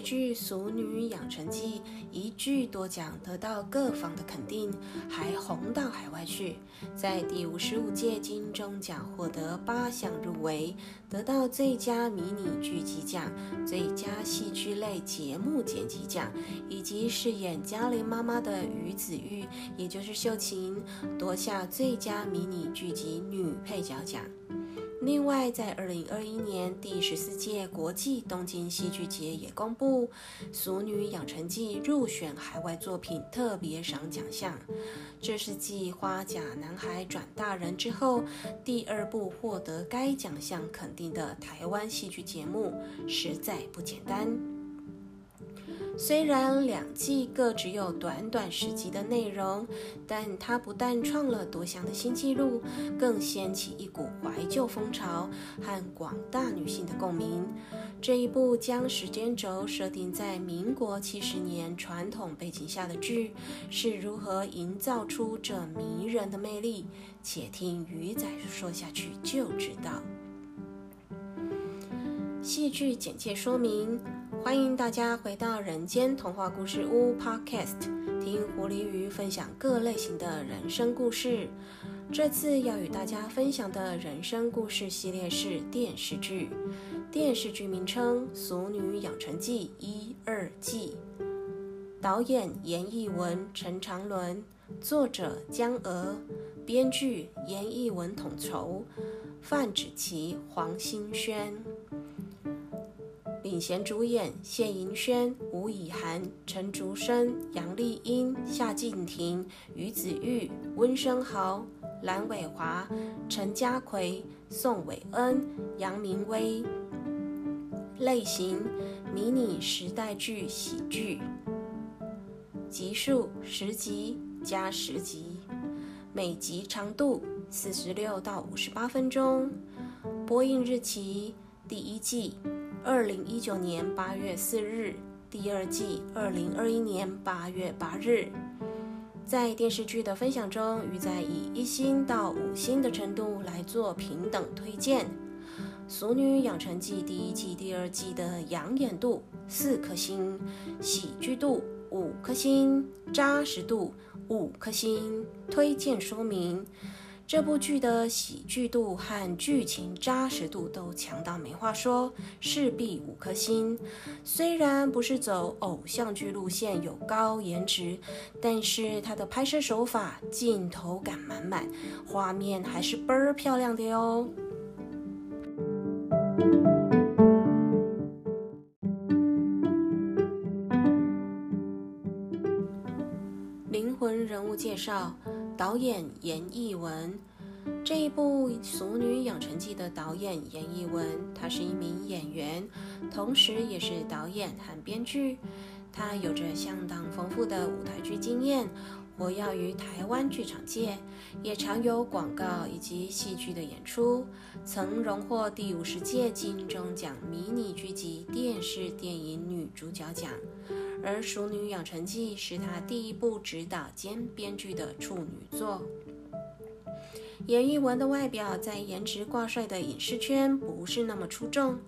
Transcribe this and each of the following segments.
剧《俗女养成记》一剧多奖，得到各方的肯定，还红到海外去。在第五十五届金钟奖获得八项入围，得到最佳迷你剧集奖、最佳戏剧类节目剪辑奖，以及饰演嘉玲妈妈的于子玉，也就是秀琴，夺下最佳迷你剧集女配角奖。另外，在二零二一年第十四届国际东京戏剧节也公布《俗女养成记》入选海外作品特别赏奖项，这是继《花甲男孩转大人》之后第二部获得该奖项肯定的台湾戏剧节目，实在不简单。虽然两季各只有短短十集的内容，但它不但创了多项的新纪录，更掀起一股怀旧风潮和广大女性的共鸣。这一部将时间轴设定在民国七十年传统背景下的剧，是如何营造出这迷人的魅力？且听鱼仔说下去就知道。戏剧简介说明。欢迎大家回到人间童话故事屋 Podcast，听狐狸鱼分享各类型的人生故事。这次要与大家分享的人生故事系列是电视剧，电视剧名称《俗女养成记》一二季，导演严艺文、陈长伦，作者江娥，编剧严艺文统筹，范芷琪、黄欣轩。领衔主演谢盈萱、吴以涵、陈竹生、杨丽英、夏静婷、于子玉、温升豪、蓝伟华、陈家奎、宋伟恩、杨明威。类型：迷你时代剧喜剧。集数：十集加十集，每集长度四十六到五十八分钟。播映日期：第一季。二零一九年八月四日，第二季；二零二一年八月八日，在电视剧的分享中，鱼仔以一星到五星的程度来做平等推荐。《俗女养成记》第一季、第二季的养眼度四颗星，喜剧度五颗星，扎实度五颗星。推荐说明。这部剧的喜剧度和剧情扎实度都强到没话说，势必五颗星。虽然不是走偶像剧路线，有高颜值，但是它的拍摄手法镜头感满满，画面还是倍儿漂亮的哟。灵魂人物介绍。导演严艺文，这一部《俗女养成记》的导演严艺文，他是一名演员，同时也是导演和编剧。他有着相当丰富的舞台剧经验，活跃于台湾剧场界，也常有广告以及戏剧的演出，曾荣获第五十届金钟奖迷你剧集电视电影女主角奖。而《熟女养成记》是他第一部执导兼编剧的处女作。严艺文的外表在颜值挂帅的影视圈不是那么出众，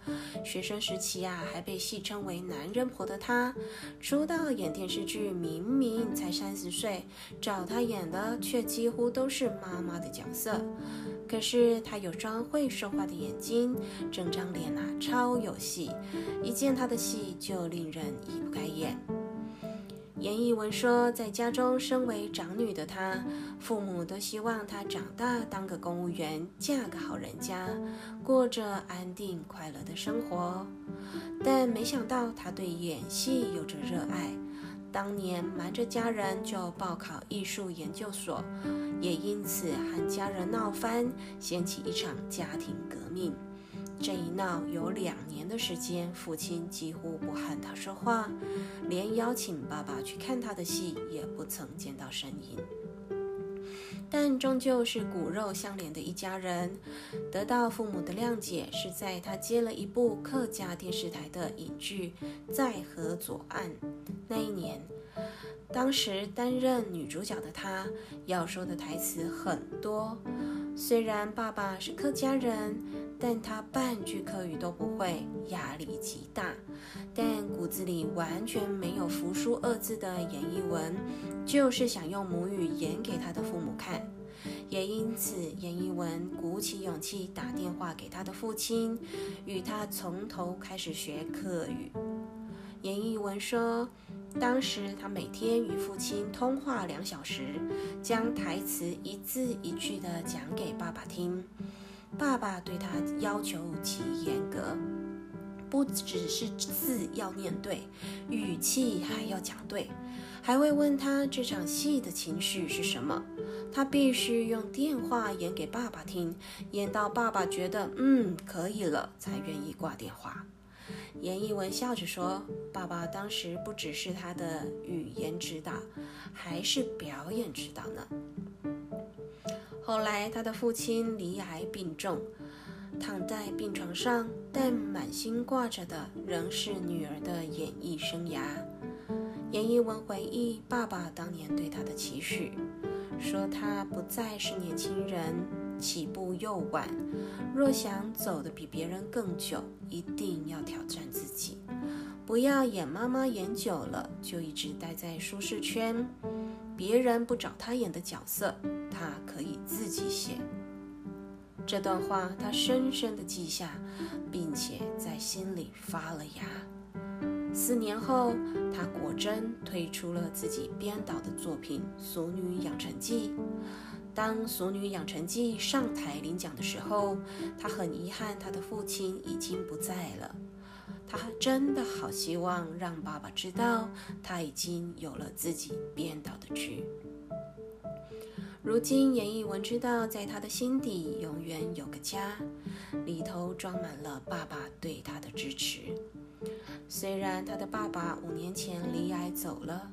学生时期啊还被戏称为“男人婆”的他，出道演电视剧明明才三十岁，找他演的却几乎都是妈妈的角色。可是他有双会说话的眼睛，整张脸啊超有戏，一见他的戏就令人移不开眼。严艺文说，在家中身为长女的她，父母都希望她长大当个公务员，嫁个好人家，过着安定快乐的生活。但没想到，她对演戏有着热爱，当年瞒着家人就报考艺术研究所，也因此和家人闹翻，掀起一场家庭革命。这一闹有两年的时间，父亲几乎不和他说话，连邀请爸爸去看他的戏也不曾见到身影。但终究是骨肉相连的一家人，得到父母的谅解是在他接了一部客家电视台的影剧《在河左岸》那一年。当时担任女主角的她，要说的台词很多。虽然爸爸是客家人，但他半句客语都不会，压力极大。但骨子里完全没有“服输”二字的严一文，就是想用母语演给他的父母看。也因此，严一文鼓起勇气打电话给他的父亲，与他从头开始学客语。严一文说。当时他每天与父亲通话两小时，将台词一字一句地讲给爸爸听。爸爸对他要求极严格，不只是字要念对，语气还要讲对，还会问他这场戏的情绪是什么。他必须用电话演给爸爸听，演到爸爸觉得嗯可以了，才愿意挂电话。严艺文笑着说：“爸爸当时不只是他的语言指导，还是表演指导呢。”后来，他的父亲罹癌病重，躺在病床上，但满心挂着的仍是女儿的演艺生涯。严艺文回忆爸爸当年对他的期许，说他不再是年轻人。起步又晚，若想走得比别人更久，一定要挑战自己，不要演妈妈演久了就一直待在舒适圈。别人不找他演的角色，他可以自己写。这段话他深深地记下，并且在心里发了芽。四年后，他果真推出了自己编导的作品《俗女养成记》。当《俗女养成记》上台领奖的时候，她很遗憾，她的父亲已经不在了。她真的好希望让爸爸知道，他已经有了自己编导的剧。如今，严艺文知道，在他的心底永远有个家，里头装满了爸爸对他的支持。虽然他的爸爸五年前离癌走了。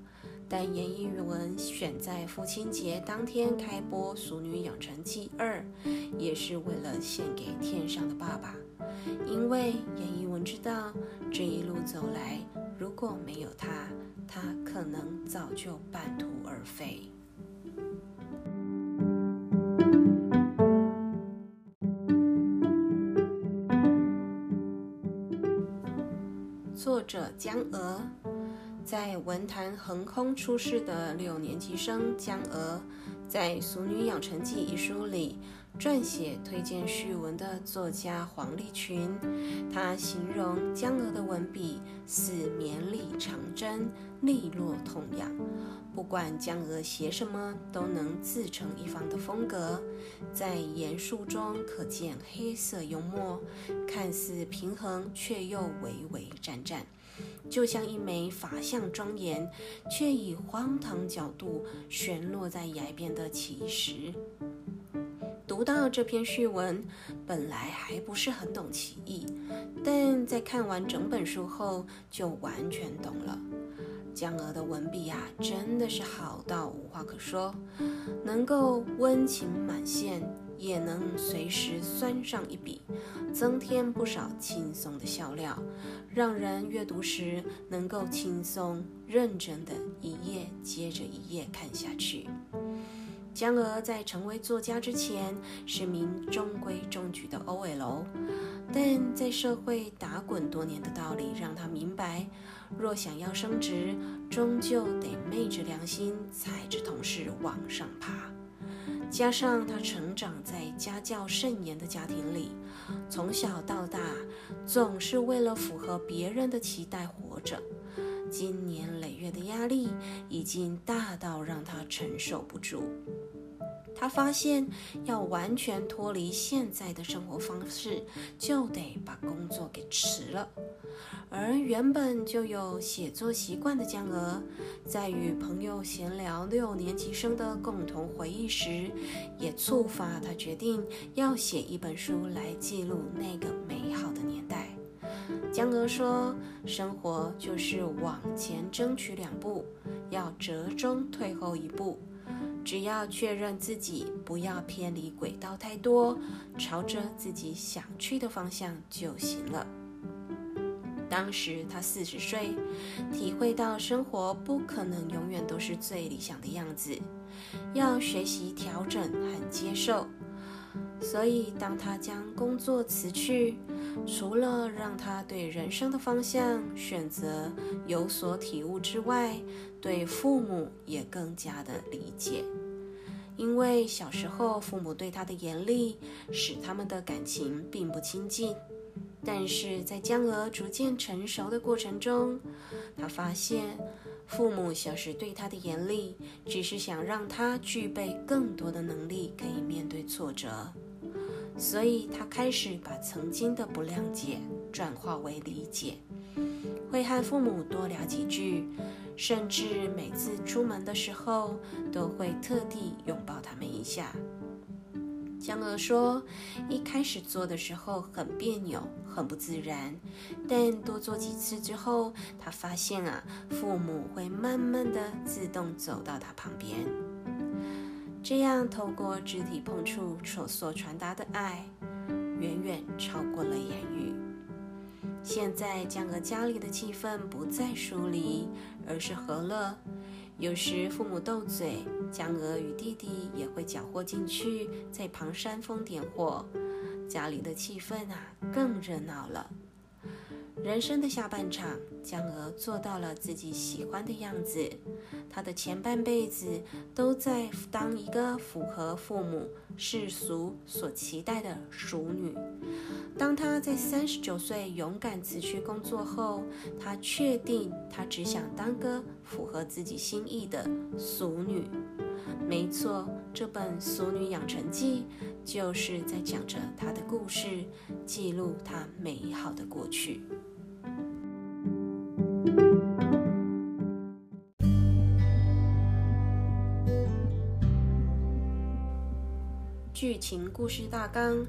但严艺文选在父亲节当天开播《俗女养成记二》，也是为了献给天上的爸爸。因为严艺文知道，这一路走来，如果没有他，他可能早就半途而废。作者江娥。在文坛横空出世的六年级生江娥，在《俗女养成记》一书里撰写推荐序文的作家黄立群，他形容江娥的文笔似绵里长针，利落痛痒。不管江娥写什么，都能自成一方的风格，在严肃中可见黑色幽默，看似平衡却又微微战战。就像一枚法相庄严，却以荒唐角度悬落在崖边的奇石。读到这篇序文，本来还不是很懂其意，但在看完整本书后，就完全懂了。江娥的文笔啊，真的是好到无话可说，能够温情满线。也能随时酸上一笔，增添不少轻松的笑料，让人阅读时能够轻松认真的一页接着一页看下去。江娥在成为作家之前是名中规中矩的 OL，但在社会打滚多年的道理让她明白，若想要升职，终究得昧着良心，踩着同事往上爬。加上他成长在家教甚严的家庭里，从小到大总是为了符合别人的期待活着，经年累月的压力已经大到让他承受不住。他发现要完全脱离现在的生活方式，就得把工作给辞了。而原本就有写作习惯的江娥，在与朋友闲聊六年级生的共同回忆时，也触发他决定要写一本书来记录那个美好的年代。江娥说：“生活就是往前争取两步，要折中退后一步。只要确认自己不要偏离轨道太多，朝着自己想去的方向就行了。”当时他四十岁，体会到生活不可能永远都是最理想的样子，要学习调整和接受。所以，当他将工作辞去，除了让他对人生的方向选择有所体悟之外，对父母也更加的理解。因为小时候父母对他的严厉，使他们的感情并不亲近。但是在江娥逐渐成熟的过程中，他发现父母小时对他的严厉，只是想让他具备更多的能力，可以面对挫折。所以，他开始把曾经的不谅解转化为理解，会和父母多聊几句，甚至每次出门的时候都会特地拥抱他们一下。江娥说，一开始做的时候很别扭，很不自然，但多做几次之后，他发现啊，父母会慢慢的自动走到他旁边。这样，透过肢体碰触所所传达的爱，远远超过了言语。现在，江娥家里的气氛不再疏离，而是和乐。有时父母斗嘴，江娥与弟弟也会搅和进去，在旁煽风点火，家里的气氛啊更热闹了。人生的下半场，江娥做到了自己喜欢的样子。她的前半辈子都在当一个符合父母世俗所期待的淑女。当她在三十九岁勇敢辞去工作后，她确定她只想当个符合自己心意的俗女。没错，这本《俗女养成记》就是在讲着她的故事，记录她美好的过去。剧情故事大纲：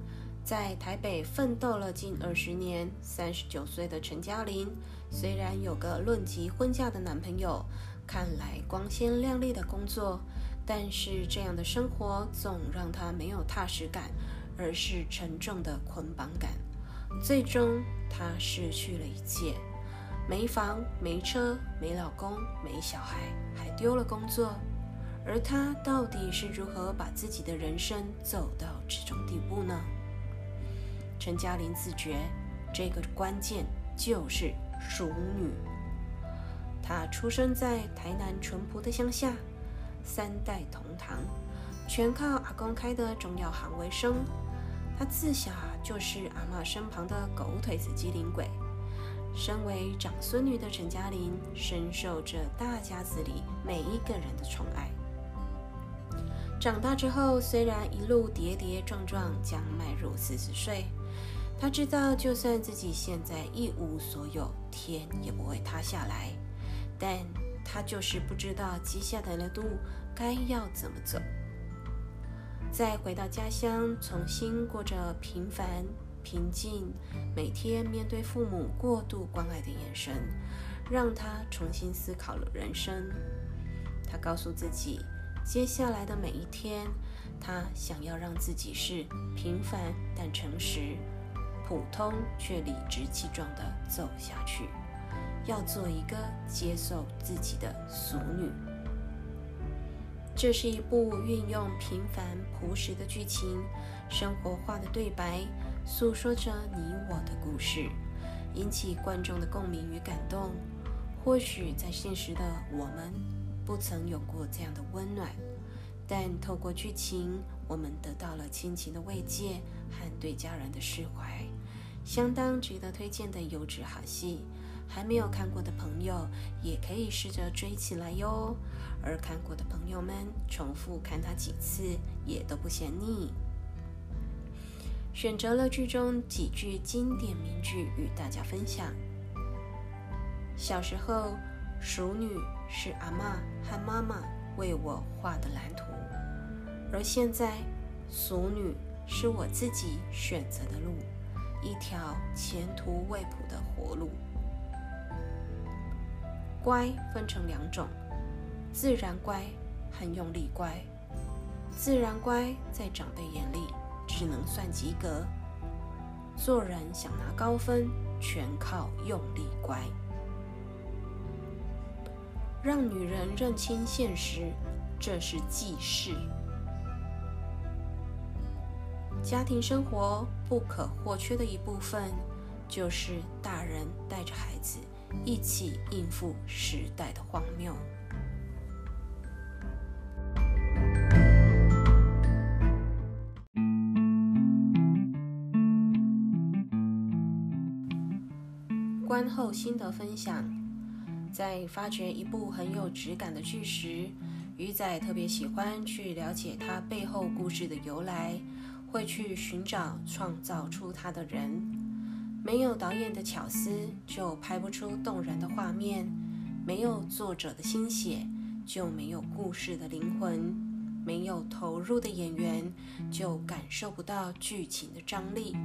在台北奋斗了近二十年，三十九岁的陈嘉玲，虽然有个论及婚嫁的男朋友，看来光鲜亮丽的工作，但是这样的生活总让她没有踏实感，而是沉重的捆绑感。最终，她失去了一切。没房、没车、没老公、没小孩，还丢了工作，而她到底是如何把自己的人生走到这种地步呢？陈嘉玲自觉，这个关键就是淑女。她出生在台南淳朴的乡下，三代同堂，全靠阿公开的中药行为生。她自小就是阿妈身旁的狗腿子机灵鬼。身为长孙女的陈嘉玲，深受着大家子里每一个人的宠爱。长大之后，虽然一路跌跌撞撞，将迈入四十岁，他知道，就算自己现在一无所有，天也不会塌下来。但他就是不知道接下来的路该要怎么走。再回到家乡，重新过着平凡。平静，每天面对父母过度关爱的眼神，让他重新思考了人生。他告诉自己，接下来的每一天，他想要让自己是平凡但诚实、普通却理直气壮地走下去，要做一个接受自己的俗女。这是一部运用平凡朴实的剧情，生活化的对白。诉说着你我的故事，引起观众的共鸣与感动。或许在现实的我们，不曾有过这样的温暖，但透过剧情，我们得到了亲情的慰藉和对家人的释怀，相当值得推荐的优质好戏。还没有看过的朋友，也可以试着追起来哟。而看过的朋友们，重复看它几次，也都不嫌腻。选择了剧中几句经典名句与大家分享。小时候，熟女是阿妈和妈妈为我画的蓝图，而现在，熟女是我自己选择的路，一条前途未卜的活路。乖分成两种：自然乖和用力乖。自然乖在长辈眼里。只能算及格。做人想拿高分，全靠用力乖。让女人认清现实，这是记事。家庭生活不可或缺的一部分，就是大人带着孩子一起应付时代的荒谬。观后心得分享：在发掘一部很有质感的剧时，鱼仔特别喜欢去了解它背后故事的由来。会去寻找创造出它的人，没有导演的巧思，就拍不出动人的画面；没有作者的心血，就没有故事的灵魂；没有投入的演员，就感受不到剧情的张力。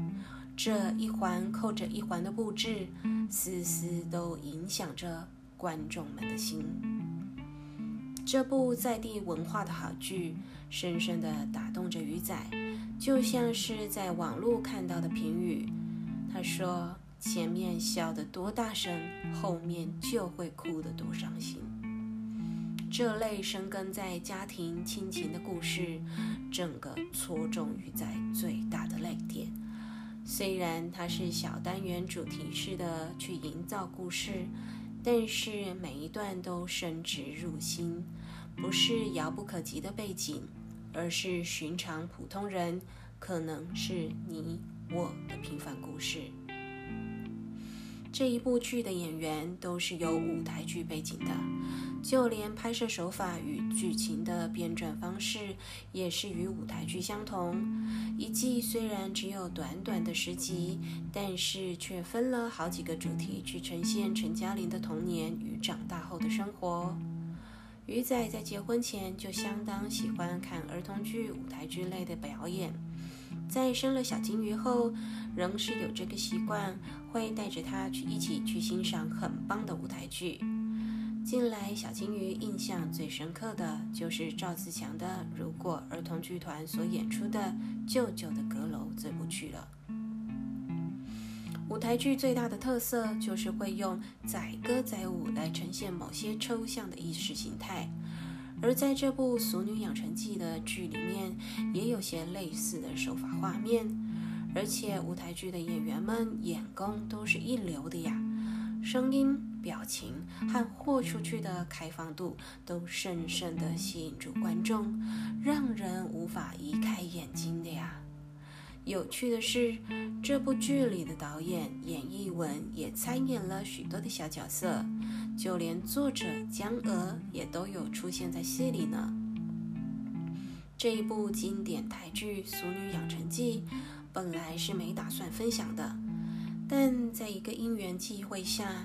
这一环扣着一环的布置，丝丝都影响着观众们的心。这部在地文化的好剧，深深地打动着鱼仔。就像是在网络看到的评语，他说：“前面笑得多大声，后面就会哭得多伤心。”这类生根在家庭亲情的故事，整个戳中鱼仔最大的泪点。虽然它是小单元主题式的去营造故事，但是每一段都深植入心，不是遥不可及的背景。而是寻常普通人，可能是你我的平凡故事。这一部剧的演员都是有舞台剧背景的，就连拍摄手法与剧情的编撰方式也是与舞台剧相同。一季虽然只有短短的十集，但是却分了好几个主题去呈现陈嘉玲的童年与长大后的生活。鱼仔在结婚前就相当喜欢看儿童剧、舞台剧类的表演，在生了小金鱼后，仍是有这个习惯，会带着他去一起去欣赏很棒的舞台剧。近来小金鱼印象最深刻的就是赵自强的《如果儿童剧团》所演出的《舅舅的阁楼》这部剧了。舞台剧最大的特色就是会用载歌载舞来呈现某些抽象的意识形态，而在这部《俗女养成记》的剧里面，也有些类似的手法画面，而且舞台剧的演员们眼功都是一流的呀，声音、表情和豁出去的开放度都深深地吸引住观众，让人无法移开眼睛的呀。有趣的是，这部剧里的导演严艺文也参演了许多的小角色，就连作者江娥也都有出现在戏里呢。这一部经典台剧《俗女养成记》本来是没打算分享的，但在一个因缘际会下，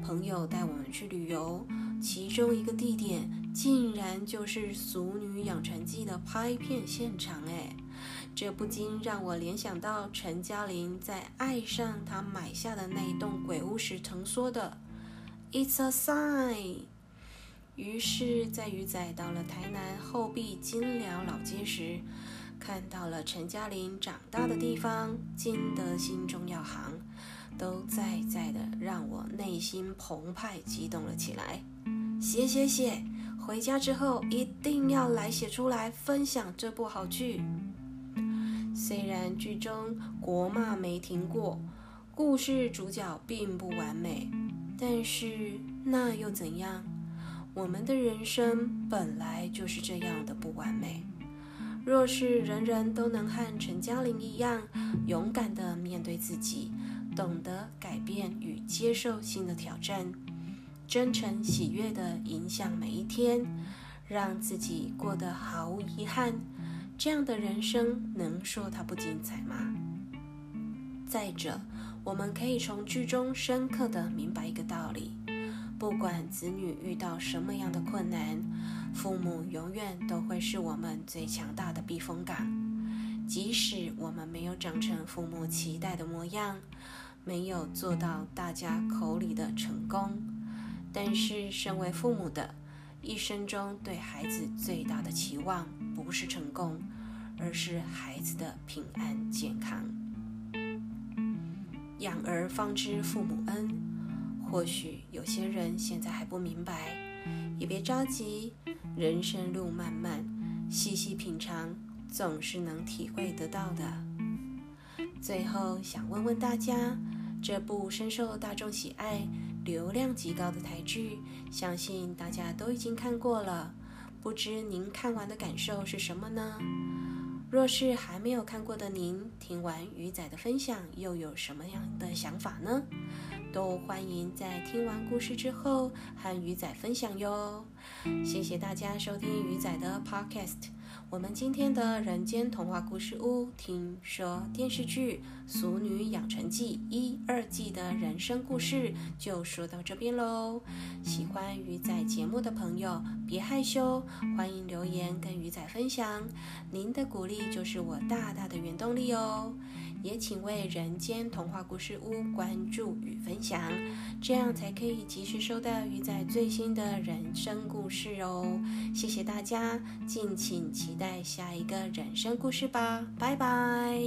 朋友带我们去旅游，其中一个地点竟然就是《俗女养成记》的拍片现场，哎。这不禁让我联想到陈嘉玲在爱上他买下的那一栋鬼屋时曾说的 “It's a sign”。于是，在鱼仔到了台南后壁金寮老街时，看到了陈嘉玲长大的地方金德兴中药行，都在在的让我内心澎湃激动了起来。写写写，回家之后一定要来写出来分享这部好剧。虽然剧中国骂没停过，故事主角并不完美，但是那又怎样？我们的人生本来就是这样的不完美。若是人人都能和陈嘉玲一样，勇敢地面对自己，懂得改变与接受新的挑战，真诚喜悦地影响每一天，让自己过得毫无遗憾。这样的人生能说它不精彩吗？再者，我们可以从剧中深刻的明白一个道理：不管子女遇到什么样的困难，父母永远都会是我们最强大的避风港。即使我们没有长成父母期待的模样，没有做到大家口里的成功，但是身为父母的。一生中对孩子最大的期望，不是成功，而是孩子的平安健康。养儿方知父母恩，或许有些人现在还不明白，也别着急，人生路漫漫，细细品尝，总是能体会得到的。最后想问问大家，这部深受大众喜爱、流量极高的台剧，相信大家都已经看过了，不知您看完的感受是什么呢？若是还没有看过的您，听完鱼仔的分享，又有什么样的想法呢？都欢迎在听完故事之后和鱼仔分享哟。谢谢大家收听鱼仔的 Podcast。我们今天的人间童话故事屋，听说电视剧《俗女养成记》一二季的人生故事就说到这边喽。喜欢鱼仔节目的朋友，别害羞，欢迎留言跟鱼仔分享。您的鼓励就是我大大的原动力哦。也请为人间童话故事屋关注与分享，这样才可以及时收到鱼仔最新的人生故事哦。谢谢大家，敬请期待下一个人生故事吧，拜拜。